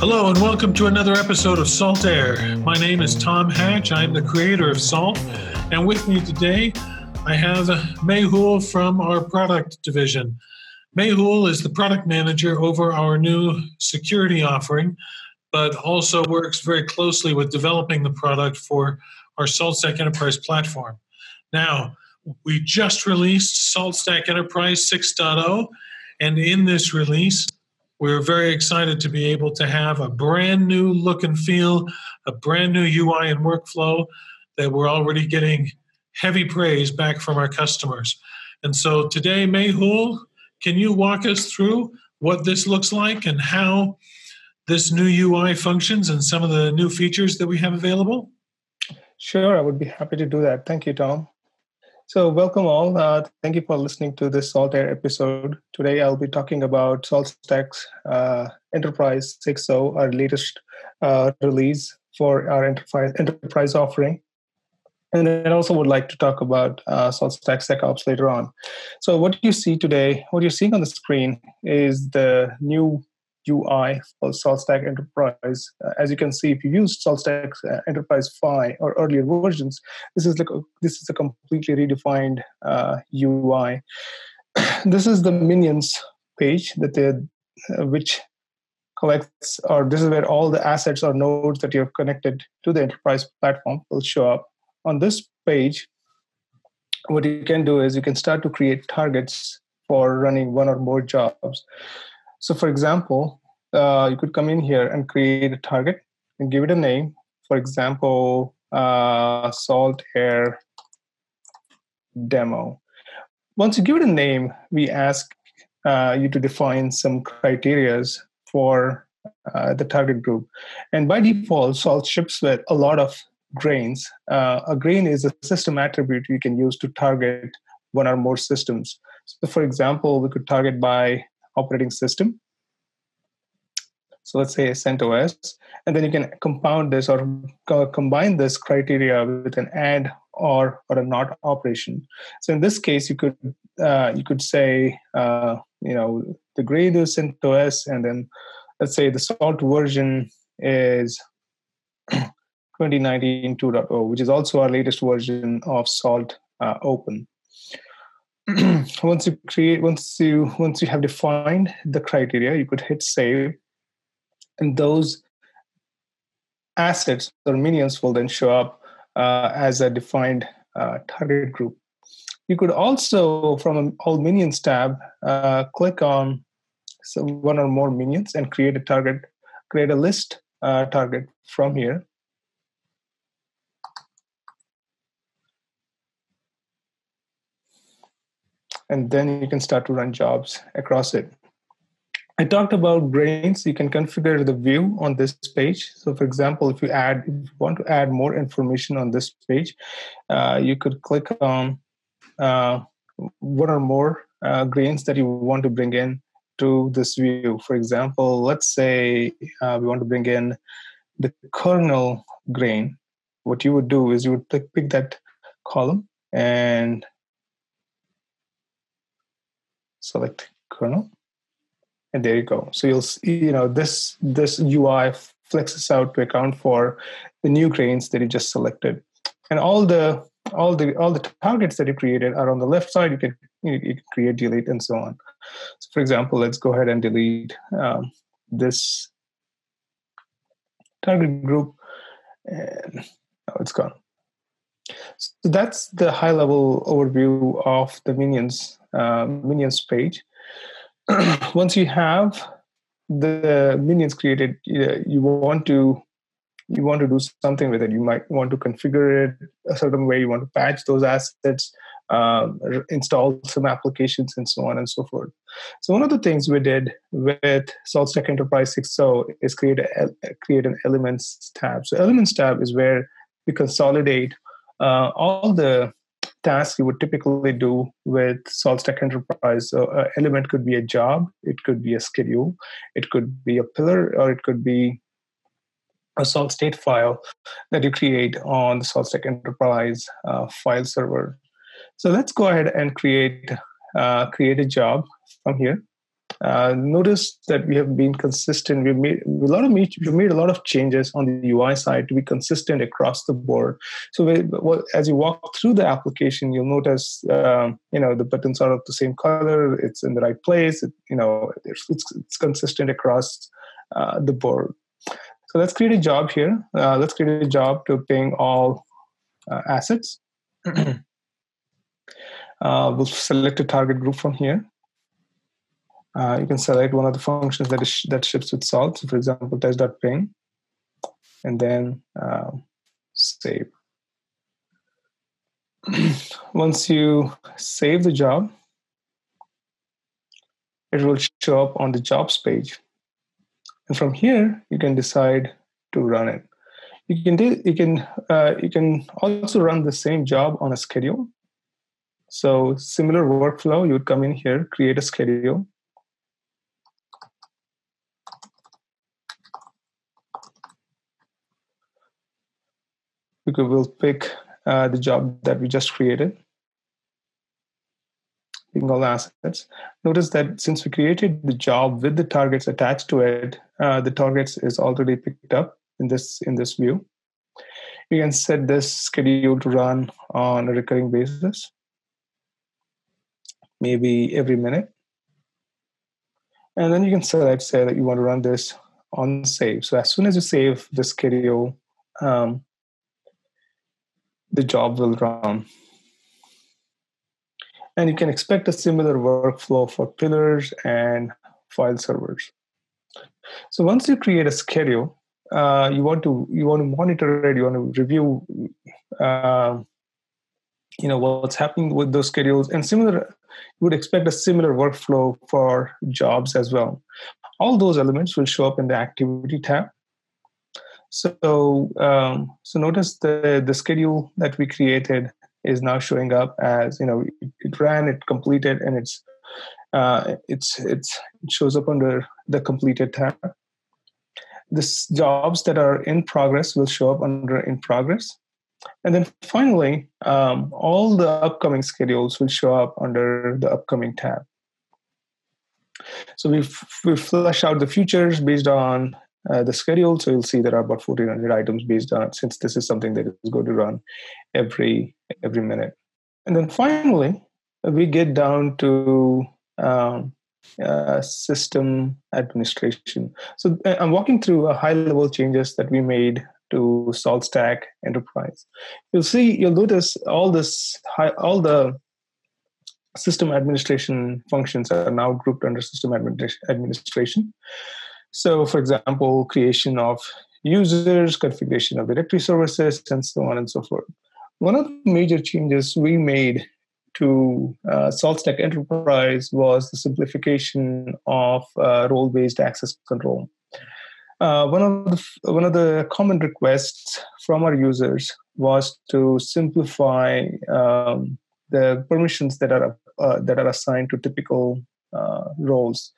Hello, and welcome to another episode of Salt Air. My name is Tom Hatch. I'm the creator of Salt. And with me today, I have Mehul from our product division. Mehul is the product manager over our new security offering, but also works very closely with developing the product for our SaltStack Enterprise platform. Now, we just released SaltStack Enterprise 6.0, and in this release, we're very excited to be able to have a brand new look and feel, a brand new UI and workflow that we're already getting heavy praise back from our customers. And so today, Mehul, can you walk us through what this looks like and how this new UI functions and some of the new features that we have available? Sure, I would be happy to do that. Thank you, Tom. So, welcome all. Uh, thank you for listening to this Salt Air episode. Today, I'll be talking about SaltStack's uh, Enterprise 6.0, our latest uh, release for our enterprise, enterprise offering. And I also would like to talk about uh, SaltStack SecOps later on. So, what you see today, what you're seeing on the screen is the new UI for SaltStack Enterprise. Uh, as you can see, if you use SaltStack uh, Enterprise 5 or earlier versions, this is like a, this is a completely redefined uh, UI. this is the minions page that they, uh, which collects, or this is where all the assets or nodes that you've connected to the enterprise platform will show up. On this page, what you can do is you can start to create targets for running one or more jobs. So, for example, uh, you could come in here and create a target and give it a name. For example, uh, salt air demo. Once you give it a name, we ask uh, you to define some criterias for uh, the target group. And by default, salt ships with a lot of grains. Uh, a grain is a system attribute you can use to target one or more systems. So, for example, we could target by operating system. So let's say CentOS, and then you can compound this or co- combine this criteria with an add or or a not operation. So in this case, you could uh, you could say uh, you know the grade is CentOS, and then let's say the salt version is 2019 2.0, which is also our latest version of Salt uh, Open. once you create once you once you have defined the criteria you could hit save. And those assets or minions will then show up uh, as a defined uh, target group. You could also from an all minions tab uh, click on one or more minions and create a target create a list uh, target from here and then you can start to run jobs across it. I talked about grains. You can configure the view on this page. So, for example, if you add, if you want to add more information on this page, uh, you could click on uh, one or more uh, grains that you want to bring in to this view. For example, let's say uh, we want to bring in the kernel grain. What you would do is you would pick, pick that column and select kernel and there you go. So you'll see you know this this ui flexes out to account for the new grains that you just selected. And all the all the all the targets that you created are on the left side. You can you, you can create delete and so on. So for example let's go ahead and delete um, this target group and now it's gone so that's the high level overview of the minions uh, minions page. Once you have the minions created, you want to you want to do something with it. You might want to configure it a certain way. You want to patch those assets, uh, install some applications, and so on and so forth. So one of the things we did with SaltStack Enterprise 6.0 is create a, create an Elements tab. So Elements tab is where we consolidate uh, all the tasks you would typically do with SaltStack Enterprise. So, uh, element could be a job, it could be a schedule, it could be a pillar, or it could be a salt state file that you create on the SaltStack Enterprise uh, file server. So let's go ahead and create uh, create a job from here. Uh, notice that we have been consistent. We've made a lot of we've made a lot of changes on the UI side to be consistent across the board. So we, well, as you walk through the application, you'll notice um, you know the buttons are of the same color. It's in the right place. It, you know it's, it's, it's consistent across uh, the board. So let's create a job here. Uh, let's create a job to ping all uh, assets. uh, we'll select a target group from here. Uh, you can select one of the functions that is that ships with salt. So for example, test.ping, and then uh, save. Once you save the job, it will show up on the jobs page. And from here, you can decide to run it. You can do, you can uh, you can also run the same job on a schedule. So similar workflow, you would come in here, create a schedule, we will pick uh, the job that we just created. Picking all assets. Notice that since we created the job with the targets attached to it uh, the targets is already picked up in this in this view. You can set this schedule to run on a recurring basis. Maybe every minute. And then you can select say that you want to run this on save. So as soon as you save the schedule um, the job will run. And you can expect a similar workflow for pillars and file servers. So once you create a schedule, uh, you want to you want to monitor it. You want to review, uh, you know, what's happening with those schedules. And similar, you would expect a similar workflow for jobs as well. All those elements will show up in the activity tab. So, um, so notice the the schedule that we created is now showing up as you know it, ran, it completed, and it's uh, it's it's it shows up under the completed tab. The jobs that are in progress will show up under in progress, and then finally, um, all the upcoming schedules will show up under the upcoming tab. So we've we flesh out the futures based on uh, the schedule. So you'll see there are about 1400 items based on since this is something that is going to run every every minute. And then finally, we get down to um, uh, system administration. So uh, I'm walking through a high level changes that we made to SaltStack Enterprise. You'll see, you'll notice all this, high, all the system administration functions are now grouped under system administration. So, for example, creation of users, configuration of directory services, and so on and so forth. One of the major changes we made to uh, SaltStack Enterprise was the simplification of uh, role-based access control. Uh, one of the one of the common requests from our users was to simplify um, the permissions that are uh, that are assigned to typical uh, roles.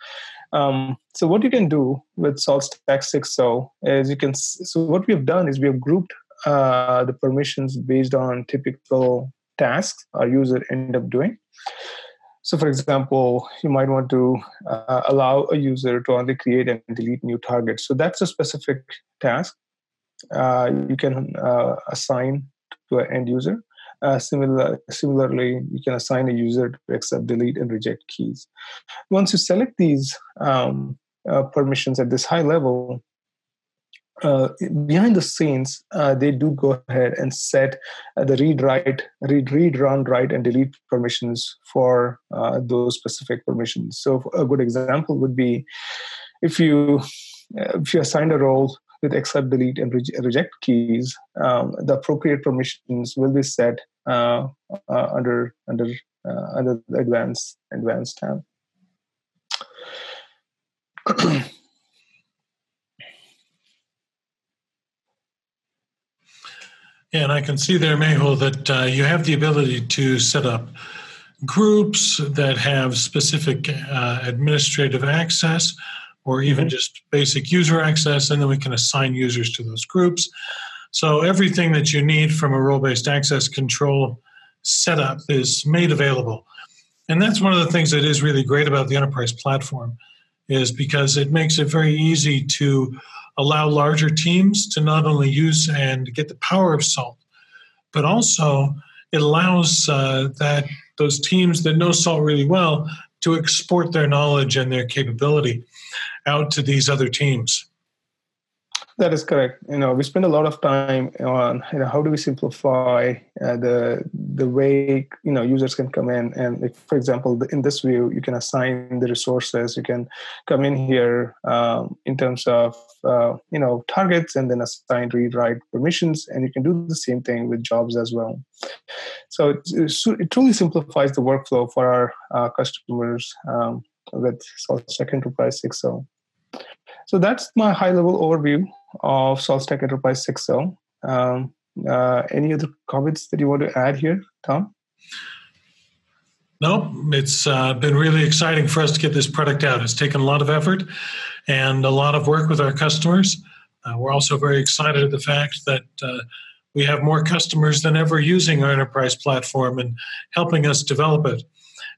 Um, so what you can do with SaltStack 6.0 is you can. So what we have done is we have grouped uh, the permissions based on typical tasks our user end up doing. So, for example, you might want to uh, allow a user to only create and delete new targets. So that's a specific task uh, you can uh, assign to an end user. Uh, similar, similarly, you can assign a user to accept, delete, and reject keys. Once you select these um, uh, permissions at this high level, uh, behind the scenes, uh, they do go ahead and set uh, the read, write, read, read, run, write, and delete permissions for uh, those specific permissions. So, a good example would be if you if you assign a role with accept, delete, and reject keys, um, the appropriate permissions will be set uh, uh, under under uh, under the advanced advanced tab. Yeah, and I can see there, Mehul, that uh, you have the ability to set up groups that have specific uh, administrative access or even mm-hmm. just basic user access, and then we can assign users to those groups. So everything that you need from a role-based access control setup is made available. And that's one of the things that is really great about the enterprise platform. is because it makes it very easy to allow larger teams to not only use and get the power of salt, but also it allows uh, that those teams that know salt really well to export their knowledge and their capability out to these other teams. That is correct. You know, we spend a lot of time on you know how do we simplify uh, the the way you know users can come in and, like, for example, in this view, you can assign the resources. You can come in here um, in terms of uh, you know targets and then assign read write permissions, and you can do the same thing with jobs as well. So it, it truly simplifies the workflow for our uh, customers um, with SaltStack Enterprise 6.0. So that's my high level overview of SaltStack Enterprise 6.0. Um, uh, any other comments that you want to add here, Tom? No, it's uh, been really exciting for us to get this product out. It's taken a lot of effort and a lot of work with our customers. Uh, we're also very excited at the fact that uh, we have more customers than ever using our enterprise platform and helping us develop it.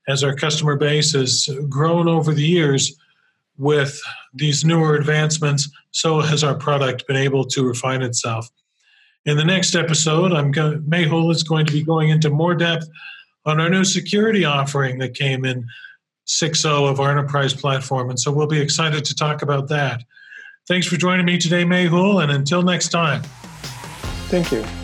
As our customer base has grown over the years, with these newer advancements, so has our product been able to refine itself. In the next episode, I'm going, Mehul is going to be going into more depth on our new security offering that came in 6.0 of our enterprise platform, and so we'll be excited to talk about that. Thanks for joining me today, Mehul, and until next time. Thank you.